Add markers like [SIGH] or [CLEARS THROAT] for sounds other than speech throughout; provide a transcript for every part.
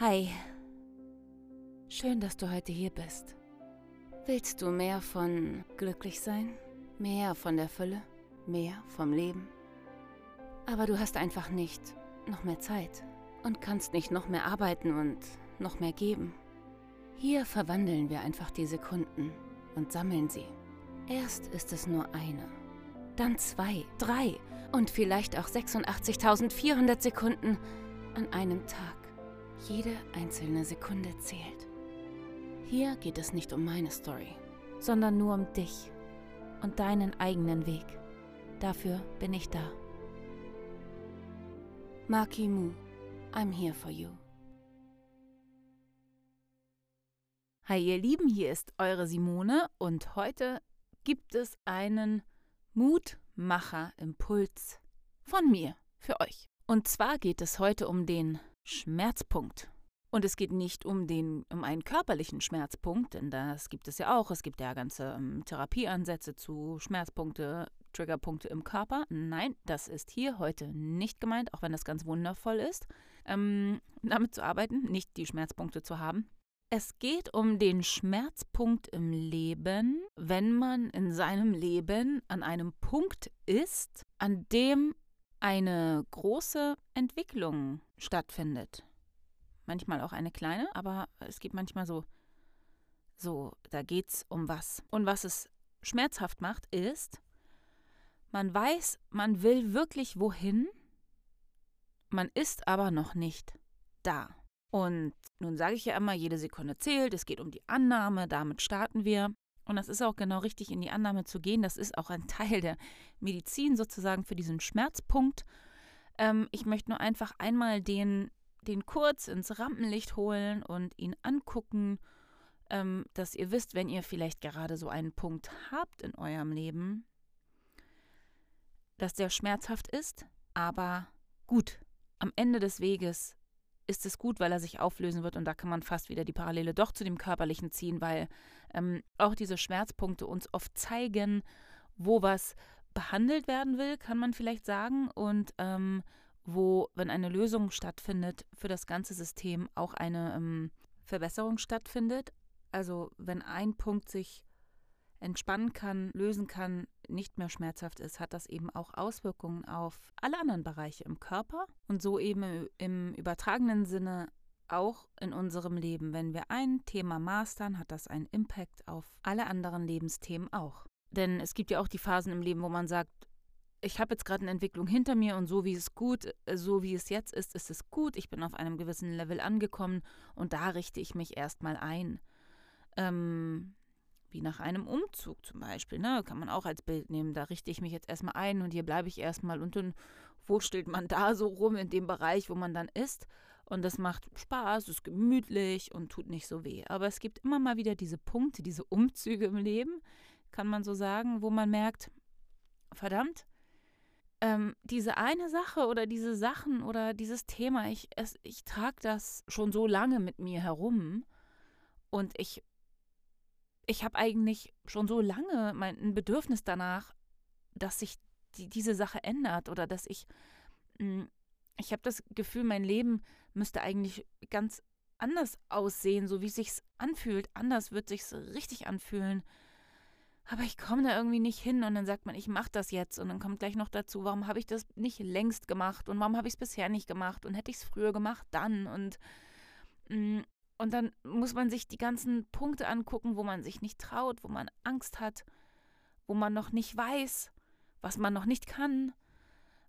Hi. Schön, dass du heute hier bist. Willst du mehr von glücklich sein? Mehr von der Fülle? Mehr vom Leben? Aber du hast einfach nicht noch mehr Zeit und kannst nicht noch mehr arbeiten und noch mehr geben. Hier verwandeln wir einfach die Sekunden und sammeln sie. Erst ist es nur eine, dann zwei, drei und vielleicht auch 86.400 Sekunden an einem Tag. Jede einzelne Sekunde zählt. Hier geht es nicht um meine Story, sondern nur um dich und deinen eigenen Weg. Dafür bin ich da. Maki Mu, I'm here for you. Hi ihr Lieben, hier ist eure Simone und heute gibt es einen Mutmacher-Impuls von mir für euch. Und zwar geht es heute um den Schmerzpunkt. Und es geht nicht um, den, um einen körperlichen Schmerzpunkt, denn das gibt es ja auch. Es gibt ja ganze ähm, Therapieansätze zu Schmerzpunkte, Triggerpunkte im Körper. Nein, das ist hier heute nicht gemeint, auch wenn das ganz wundervoll ist, ähm, damit zu arbeiten, nicht die Schmerzpunkte zu haben. Es geht um den Schmerzpunkt im Leben, wenn man in seinem Leben an einem Punkt ist, an dem eine große Entwicklung stattfindet. Manchmal auch eine kleine, aber es gibt manchmal so, so, da geht's um was. Und was es schmerzhaft macht, ist, man weiß, man will wirklich wohin, man ist aber noch nicht da. Und nun sage ich ja immer, jede Sekunde zählt, es geht um die Annahme, damit starten wir. Und das ist auch genau richtig, in die Annahme zu gehen. Das ist auch ein [LAUGHS] Teil der Medizin sozusagen für diesen Schmerzpunkt. Ähm, ich möchte nur einfach einmal den, den kurz ins Rampenlicht holen und ihn angucken, ähm, dass ihr wisst, wenn ihr vielleicht gerade so einen Punkt habt in eurem Leben, dass der schmerzhaft ist, aber gut. Am Ende des Weges ist es gut, weil er sich auflösen wird und da kann man fast wieder die Parallele doch zu dem körperlichen ziehen, weil ähm, auch diese Schmerzpunkte uns oft zeigen, wo was behandelt werden will, kann man vielleicht sagen, und ähm, wo, wenn eine Lösung stattfindet für das ganze System, auch eine ähm, Verbesserung stattfindet. Also wenn ein Punkt sich entspannen kann, lösen kann, nicht mehr schmerzhaft ist, hat das eben auch Auswirkungen auf alle anderen Bereiche im Körper und so eben im übertragenen Sinne auch in unserem Leben. Wenn wir ein Thema mastern, hat das einen Impact auf alle anderen Lebensthemen auch. Denn es gibt ja auch die Phasen im Leben, wo man sagt, ich habe jetzt gerade eine Entwicklung hinter mir und so wie es gut, so wie es jetzt ist, ist es gut. Ich bin auf einem gewissen Level angekommen und da richte ich mich erstmal ein. Ähm, wie nach einem Umzug zum Beispiel, ne? Kann man auch als Bild nehmen. Da richte ich mich jetzt erstmal ein und hier bleibe ich erstmal und dann wurschtelt man [LAUGHS] da so rum in dem Bereich, wo man dann ist. Und das macht Spaß, ist gemütlich und tut nicht so weh. Aber es gibt immer mal wieder diese Punkte, diese Umzüge im Leben, kann man so sagen, wo man merkt, verdammt, ähm, diese eine Sache oder diese Sachen oder dieses Thema, ich, ich trage das schon so lange mit mir herum und ich ich habe eigentlich schon so lange mein Bedürfnis danach, dass sich die, diese Sache ändert oder dass ich, mh, hm, ich habe das Gefühl, mein Leben müsste eigentlich ganz anders aussehen, so wie es sich anfühlt. Anders wird sich richtig anfühlen. Aber ich komme da irgendwie nicht hin und dann sagt man, ich mache das jetzt und dann kommt gleich noch dazu, warum habe ich das nicht längst gemacht und warum habe ich es bisher nicht gemacht und hätte ich es früher gemacht, dann und hm, und dann muss man sich die ganzen Punkte angucken, wo man sich nicht traut, wo man Angst hat, wo man noch nicht weiß, was man noch nicht kann,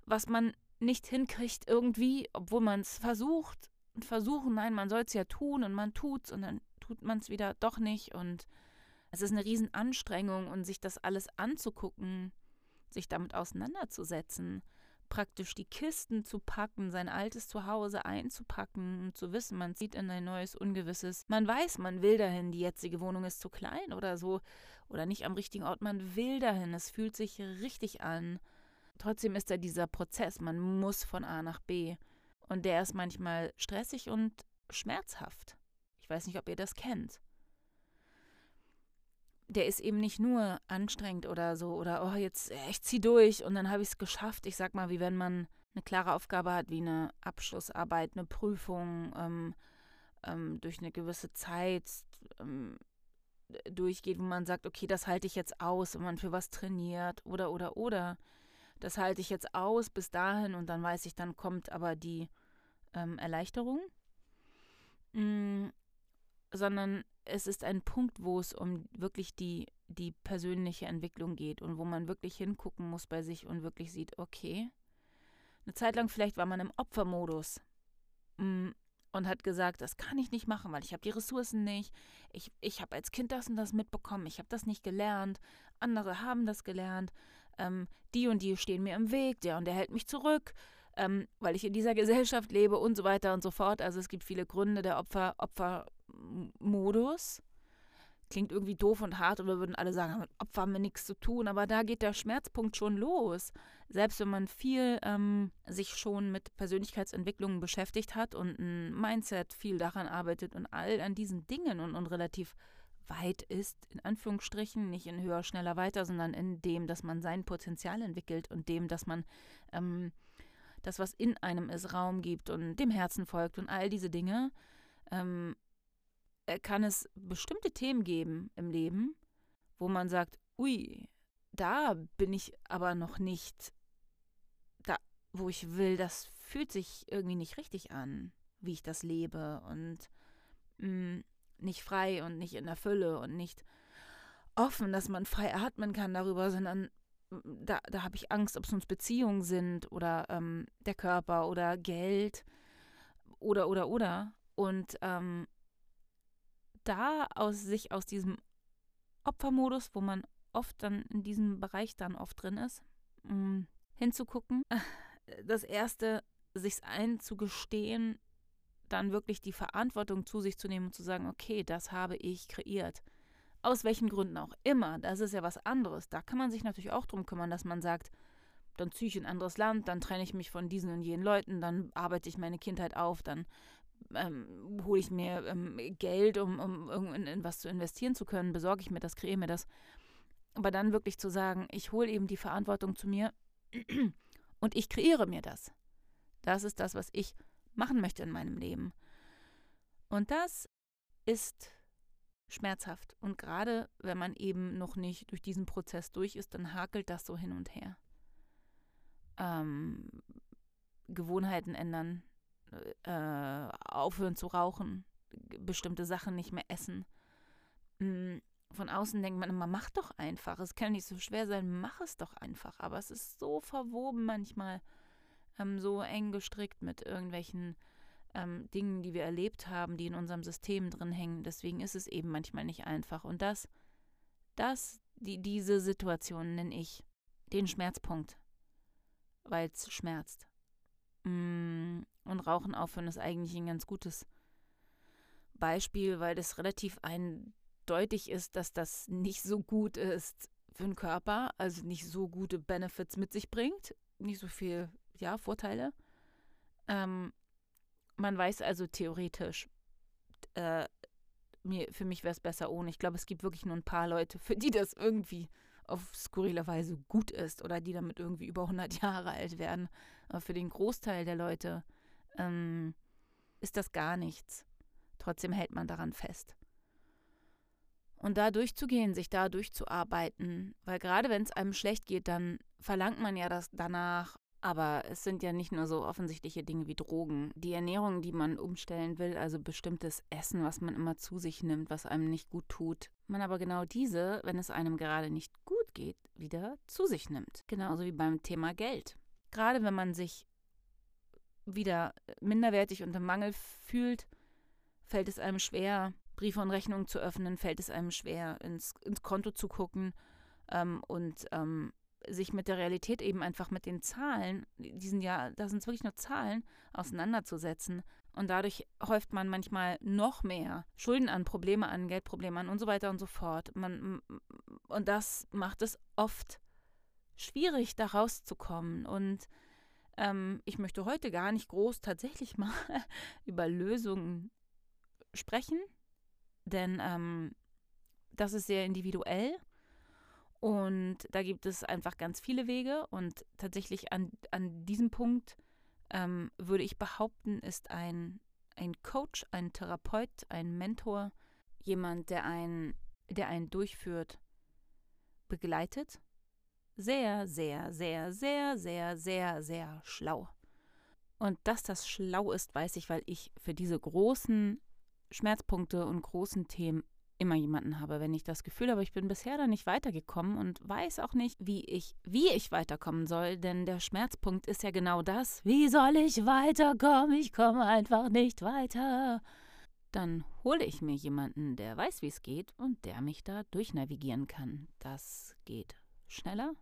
was man nicht hinkriegt irgendwie, obwohl man es versucht und versuchen, nein, man soll es ja tun und man tut es und dann tut man es wieder doch nicht. Und es ist eine Riesenanstrengung und sich das alles anzugucken, sich damit auseinanderzusetzen praktisch die Kisten zu packen, sein altes Zuhause einzupacken und zu wissen, man zieht in ein neues Ungewisses. Man weiß, man will dahin, die jetzige Wohnung ist zu klein oder so. Oder nicht am richtigen Ort, man will dahin, es fühlt sich richtig an. Trotzdem ist da dieser Prozess, man muss von A nach B. Und der ist manchmal stressig und schmerzhaft. Ich weiß nicht, ob ihr das kennt der ist eben nicht nur anstrengend oder so oder oh, jetzt äh, ich zieh durch und dann habe ich es geschafft. Ich sag mal, wie wenn man eine klare Aufgabe hat, wie eine Abschlussarbeit, eine Prüfung, ähm, ähm, durch eine gewisse Zeit ähm, durchgeht, wo man sagt, okay, das halte ich jetzt aus, wenn man für was trainiert oder oder oder. Das halte ich jetzt aus bis dahin und dann weiß ich, dann kommt aber die ähm, Erleichterung. Mm, sondern es ist ein Punkt, wo es um wirklich die, die persönliche Entwicklung geht und wo man wirklich hingucken muss bei sich und wirklich sieht, okay, eine Zeit lang vielleicht war man im Opfermodus mm, und hat gesagt, das kann ich nicht machen, weil ich habe die Ressourcen nicht. Ich, ich habe als Kind das und das mitbekommen, ich habe das nicht gelernt, andere haben das gelernt, ähm, die und die stehen mir im Weg, der und der hält mich zurück, ähm, weil ich in dieser [LAUGHS] Gesellschaft lebe und so weiter und so fort. Also es gibt viele Gründe der Opfer, Opfermodus. Klingt irgendwie doof und hart oder würden alle sagen, mit Opfer haben wir nichts zu tun, aber da geht der Schmerzpunkt schon los. Selbst wenn man viel ähm, sich schon mit Persönlichkeitsentwicklungen beschäftigt hat und ein Mindset viel daran arbeitet und all an diesen Dingen und, und relativ weit ist, in Anführungsstrichen, nicht in höher, schneller, weiter, sondern in dem, dass man sein Potenzial entwickelt und dem, dass man ähm, das, was in einem ist, Raum gibt und dem Herzen folgt und all diese Dinge, ähm, äh, kann es bestimmte Themen geben im Leben, wo man sagt, ui, da bin ich aber noch nicht da, wo ich will, das fühlt sich irgendwie nicht richtig an, wie ich das lebe und mh, mm, nicht frei und nicht in der Fülle und nicht offen, dass man frei atmen kann darüber, sondern da, da habe ich Angst, ob es uns Beziehungen sind oder ähm, der Körper oder Geld oder, oder, oder. Und ähm, da aus sich aus diesem Opfermodus, wo man oft dann in diesem Bereich dann oft drin ist, mm, hinzugucken. Das erste, sich einzugestehen, dann wirklich die Verantwortung zu sich zu nehmen und zu sagen, okay, das habe ich kreiert. Aus welchen Gründen auch immer, das ist ja was anderes. Da kann man sich natürlich auch drum kümmern, dass man sagt, dann ziehe ich in ein anderes Land, dann trenne ich mich von diesen und jenen Leuten, dann arbeite ich meine Kindheit auf, dann ähm, hole ich mir ähm, Geld, um, um in, in was zu investieren zu können, besorge ich mir das, kreiere mir das. Aber dann wirklich zu sagen, ich hole eben die Verantwortung zu mir [CLEARS THROAT] und ich kreiere mir das. Das ist das, was ich machen möchte in meinem Leben. Und das ist schmerzhaft. Und gerade wenn man eben noch nicht durch diesen Prozess durch ist, dann hakelt das so hin und her. Ähm, Gewohnheiten ändern, äh, aufhören zu rauchen, bestimmte Sachen nicht mehr essen. Mm, von außen denkt man immer, mach doch einfach. Es kann nicht so schwer sein, mach es doch einfach. Aber es ist so verwoben manchmal, ähm, so eng gestrickt mit irgendwelchen ähm, Dingen, die wir erlebt haben, die in unserem System drin hängen. Deswegen ist es eben manchmal nicht einfach. Und das, das, die, diese Situation nenne ich den Schmerzpunkt, weil es schmerzt. Mm, und Rauchen aufhören ist eigentlich ein ganz gutes Beispiel, weil das relativ eindeutig ist, dass das nicht so gut ist für den Körper, also nicht so gute Benefits mit sich bringt, nicht so viel, ja, Vorteile. Ähm, man weiß also theoretisch, äh, mir, für mich wäre es besser ohne. Ich glaube, es gibt wirklich nur ein paar Leute, für die das irgendwie auf skurrile Weise gut ist oder die damit irgendwie über 100 Jahre alt werden. Aber für den Großteil der Leute ähm, ist das gar nichts. Trotzdem hält man daran fest. Und da durchzugehen, sich da durchzuarbeiten, weil gerade wenn es einem schlecht geht, dann verlangt man ja das danach aber es sind ja nicht nur so offensichtliche Dinge wie Drogen. Die Ernährung, die man umstellen will, also bestimmtes Essen, was man immer zu sich nimmt, was einem nicht gut tut. Man aber genau diese, wenn es einem gerade nicht gut geht, wieder zu sich nimmt. Genauso wie beim Thema Geld. Gerade wenn man sich wieder minderwertig und im Mangel fühlt, fällt es einem schwer, Briefe und Rechnungen zu öffnen, fällt es einem schwer, ins, ins Konto zu gucken ähm, und ähm, sich mit der Realität eben einfach mit den Zahlen, die sind ja, da sind wirklich nur Zahlen, auseinanderzusetzen. Und dadurch häuft man manchmal noch mehr Schulden an, Probleme an, Geldprobleme an und so weiter und so fort. Man, und das macht es oft schwierig, da rauszukommen. Und ähm, ich möchte heute gar nicht groß tatsächlich [LAUGHS] mal über Lösungen sprechen, denn ähm, das ist sehr individuell und da gibt es einfach ganz viele Wege. Und tatsächlich an, an diesem Punkt ähm, würde ich behaupten, ist ein, ein Coach, ein Therapeut, ein Mentor, jemand, der einen, der einen durchführt, begleitet. Sehr, sehr, sehr, sehr, sehr, sehr, sehr schlau. Und dass das schlau ist, weiß ich, weil ich für diese großen Schmerzpunkte und großen Themen immer jemanden habe, wenn ich das Gefühl habe, ich bin bisher da nicht weitergekommen und weiß auch nicht, wie ich, wie ich weiterkommen soll, denn der Schmerzpunkt ist ja genau das. Wie soll ich weiterkommen? Ich komme einfach nicht weiter. Dann hole ich mir jemanden, der weiß, wie es geht und der mich da durchnavigieren kann. Das geht schneller.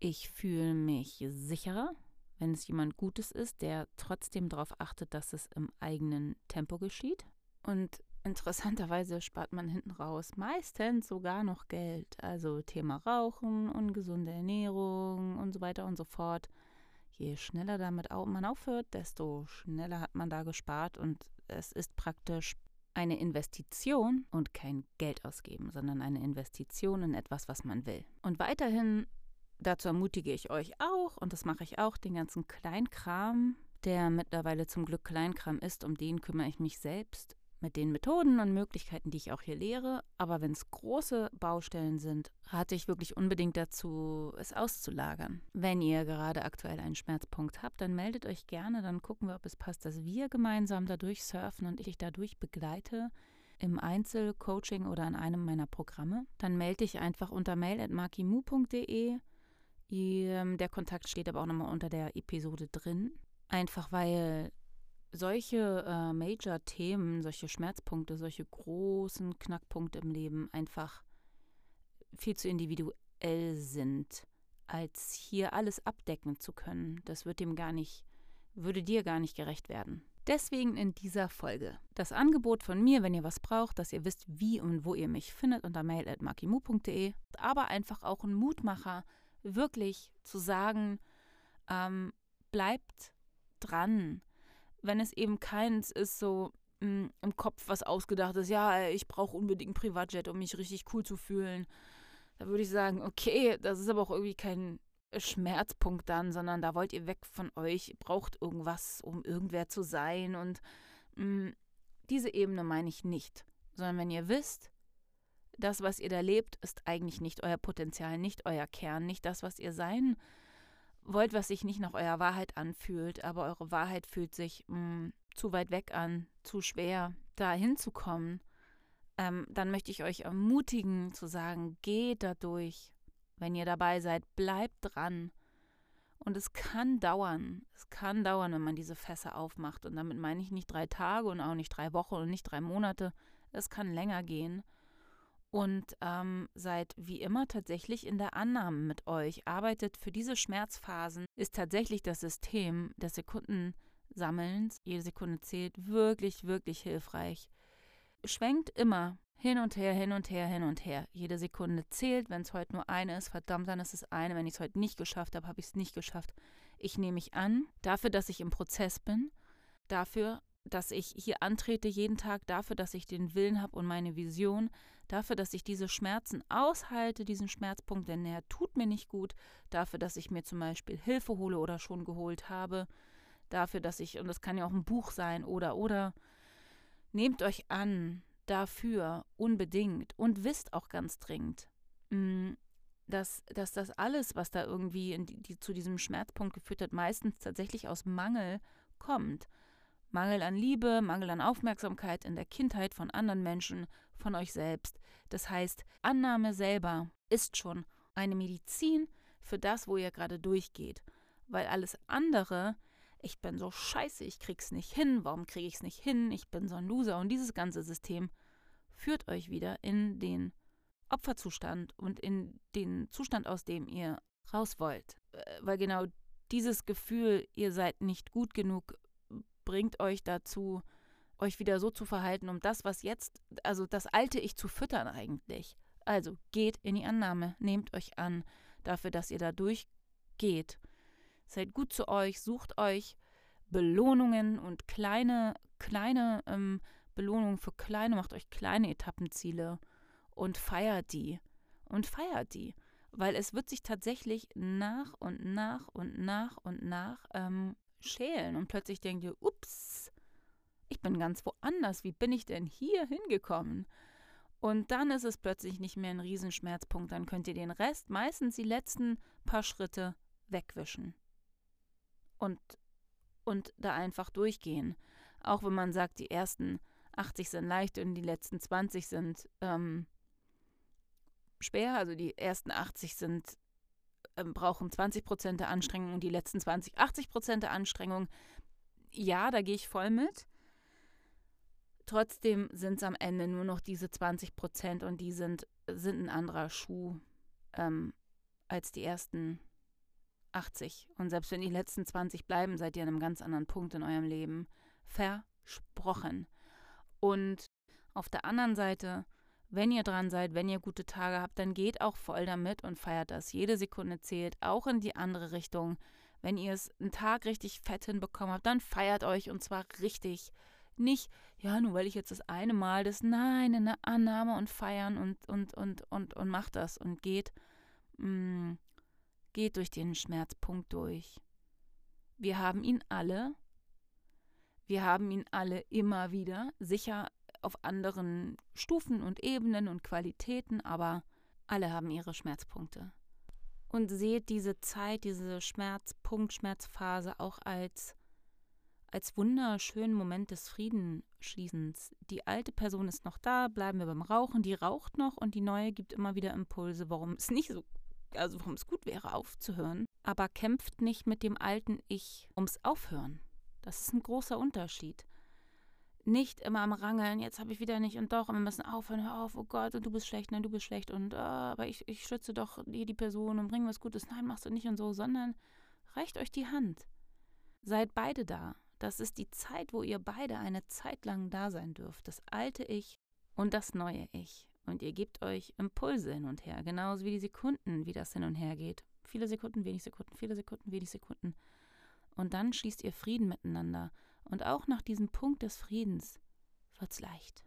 Ich fühle mich sicherer, wenn es jemand Gutes ist, der trotzdem darauf achtet, dass es im eigenen Tempo geschieht. Und interessanterweise spart man hinten raus meistens sogar noch Geld. Also Thema Rauchen, ungesunde Ernährung und so weiter und so fort. Je schneller damit man aufhört, desto schneller hat man da gespart und es ist praktisch eine Investition und kein Geld ausgeben, sondern eine Investition in etwas, was man will. Und weiterhin, dazu ermutige ich euch auch, und das mache ich auch, den ganzen Kleinkram, der mittlerweile zum Glück Kleinkram ist, um den kümmere ich mich selbst mit den Methoden und Möglichkeiten, die ich auch hier lehre. Aber wenn es große Baustellen sind, rate ich wirklich unbedingt dazu, es auszulagern. Wenn ihr gerade aktuell einen Schmerzpunkt habt, dann meldet euch gerne, dann gucken wir, ob es passt, dass wir gemeinsam dadurch surfen und ich dadurch begleite im Einzelcoaching oder in einem meiner Programme. Dann melde dich einfach unter mail.markimu.de. Der Kontakt steht aber auch nochmal unter der Episode drin. Einfach weil solche äh, Major-Themen, solche Schmerzpunkte, solche großen Knackpunkte im Leben einfach viel zu individuell sind, als hier alles abdecken zu können. Das wird dem gar nicht, würde dir gar nicht gerecht werden. Deswegen in dieser Folge das Angebot von mir, wenn ihr was braucht, dass ihr wisst, wie und wo ihr mich findet unter mail.makimu.de, aber einfach auch ein Mutmacher, wirklich zu sagen, ähm, bleibt dran, wenn es eben keins ist, so mh, hm, im Kopf was ausgedacht ist, ja, ich brauche unbedingt Privatjet, um mich richtig cool zu fühlen, da würde ich sagen, okay, das ist aber auch irgendwie kein Schmerzpunkt dann, sondern da wollt ihr weg von euch, braucht irgendwas, um irgendwer zu sein. Und mh, hm, diese Ebene meine ich nicht, sondern wenn ihr wisst, das, was ihr da lebt, ist eigentlich nicht euer Potenzial, nicht euer Kern, nicht das, was ihr sein wollt was sich nicht nach eurer Wahrheit anfühlt, aber eure Wahrheit fühlt sich mh, mm, zu weit weg an, zu schwer, da hinzukommen, ähm, dann möchte ich euch ermutigen zu sagen, geht da durch. Wenn ihr dabei seid, bleibt dran. Und es kann dauern. Es kann dauern, wenn man diese Fässer aufmacht. Und damit meine ich nicht drei Tage und auch nicht drei Wochen und nicht drei Monate. Es kann länger gehen und ähm, seid wie immer tatsächlich in der Annahme mit euch. Arbeitet für diese Schmerzphasen, ist tatsächlich das System des Sekundensammelns, jede Sekunde zählt, wirklich, wirklich hilfreich. Schwenkt immer hin und her, hin und her, hin und her. Jede Sekunde zählt. Wenn es heute nur eine ist, verdammt, dann ist es eine. Wenn ich es heute nicht geschafft habe, habe ich es nicht geschafft. Ich nehme mich an, dafür, dass ich im Prozess bin, dafür, dass ich hier antrete jeden Tag, dafür, dass ich den Willen habe und meine Vision, dafür, dass ich diese Schmerzen aushalte, diesen Schmerzpunkt, denn er tut mir nicht gut, dafür, dass ich mir zum Beispiel Hilfe hole oder schon geholt habe, dafür, dass ich, und das kann ja auch ein Buch sein oder, oder, nehmt euch an dafür unbedingt und wisst auch ganz dringend, mm, dass, dass das alles, was da irgendwie die, die, zu diesem Schmerzpunkt geführt hat, meistens tatsächlich aus Mangel kommt. Mangel an Liebe, Mangel an Aufmerksamkeit in der Kindheit von anderen Menschen, von euch selbst. Das heißt, Annahme selber ist schon eine Medizin für das, wo ihr gerade durchgeht. Weil alles andere, ich bin so scheiße, ich krieg's nicht hin, warum kriege ich's nicht hin, ich bin so ein Loser und dieses ganze System führt euch wieder in den Opferzustand und in den Zustand, aus dem ihr raus wollt. Äh, weil genau dieses Gefühl, ihr seid nicht gut genug, bringt euch dazu, euch wieder so zu verhalten, um das, was jetzt, also das alte Ich zu füttern eigentlich. Also geht in die Annahme, nehmt euch an dafür, dass ihr da durchgeht. Seid gut zu euch, sucht euch Belohnungen und kleine, kleine ähm, Belohnungen für kleine, macht euch kleine Etappenziele und feiert die. Und feiert die. Weil es wird sich tatsächlich nach und nach und nach und nach ähm, schälen und plötzlich denkt ihr, ups, ich bin ganz woanders. Wie bin ich denn hier hingekommen? Und dann ist es plötzlich nicht mehr ein Riesenschmerzpunkt. Dann könnt ihr den Rest, meistens die letzten paar Schritte, wegwischen. Und, und da einfach durchgehen. Auch wenn man sagt, die ersten 80 sind leicht und die letzten 20 sind ähm, schwer. Also die ersten 80 sind, ähm, brauchen 20 Prozent der Anstrengung und die letzten 20 80 Prozent der Anstrengung. Ja, da gehe ich voll mit. Trotzdem sind es am Ende nur noch diese 20 Prozent und die sind, sind ein anderer Schuh ähm, als die ersten 80. Und selbst wenn die letzten 20 bleiben, seid ihr an einem ganz anderen Punkt in eurem Leben. Versprochen. Und auf der anderen Seite, wenn ihr dran seid, wenn ihr gute Tage habt, dann geht auch voll damit und feiert das. Jede Sekunde zählt, auch in die andere Richtung. Wenn ihr es einen Tag richtig fett hinbekommen habt, dann feiert euch und zwar richtig. Nicht, ja, nur weil ich jetzt das eine Mal das, nein, eine Annahme und feiern und, und, und, und, und macht das und geht, mh, mm, geht durch den Schmerzpunkt durch. Wir haben ihn alle. Wir haben ihn alle immer wieder, sicher auf anderen Stufen und Ebenen und Qualitäten, aber alle haben ihre Schmerzpunkte. Und seht diese Zeit, diese Schmerzpunkt, Schmerzphase auch als als wunderschönen Moment des Friedensschließens. Die alte Person ist noch da, bleiben wir beim Rauchen, die raucht noch und die neue gibt immer wieder Impulse, warum es nicht so, also warum es gut wäre, aufzuhören. Aber kämpft nicht mit dem alten Ich ums Aufhören. Das ist ein großer Unterschied. Nicht immer am Rangeln, jetzt habe ich wieder nicht und doch, und wir müssen aufhören, hör auf, oh Gott, und du bist schlecht, nein, du bist schlecht und oh, aber ich, ich schütze doch die, die Person und bringe was Gutes, nein, machst du nicht und so, sondern reicht euch die Hand. Seid beide da das ist die Zeit, wo ihr beide eine Zeit lang da sein dürft. Das alte Ich und das neue Ich. Und ihr gebt euch Impulse hin und her, genauso wie die Sekunden, wie das hin und her geht. Viele Sekunden, wenig Sekunden, viele Sekunden, wenig Sekunden. Und dann schließt ihr Frieden miteinander. Und auch nach diesem Punkt des Friedens wird's leicht.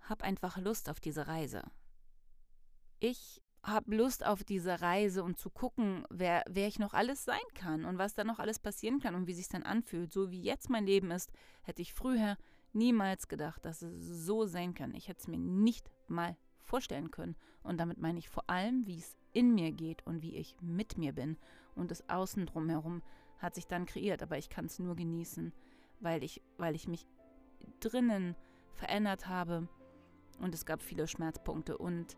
Hab einfach Lust auf diese Reise. Ich habe Lust auf diese Reise und zu gucken, wer, wer ich noch alles sein kann und was da noch alles passieren kann und wie sich dann anfühlt. So wie jetzt mein Leben ist, hätte ich früher niemals gedacht, dass es so sein kann. Ich hätte es mir nicht mal vorstellen können. Und damit meine ich vor allem, wie es in mir geht und wie ich mit mir bin. Und das Außen drumherum hat sich dann kreiert, aber ich kann es nur genießen, weil ich, weil ich mich drinnen verändert habe. Und es gab viele Schmerzpunkte und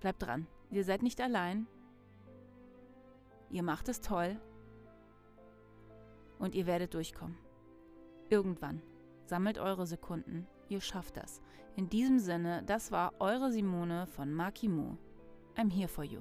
Bleibt dran, ihr seid nicht allein. Ihr macht es toll. Und ihr werdet durchkommen. Irgendwann. Sammelt eure Sekunden. Ihr schafft das. In diesem Sinne, das war eure Simone von Makimu. I'm here for you.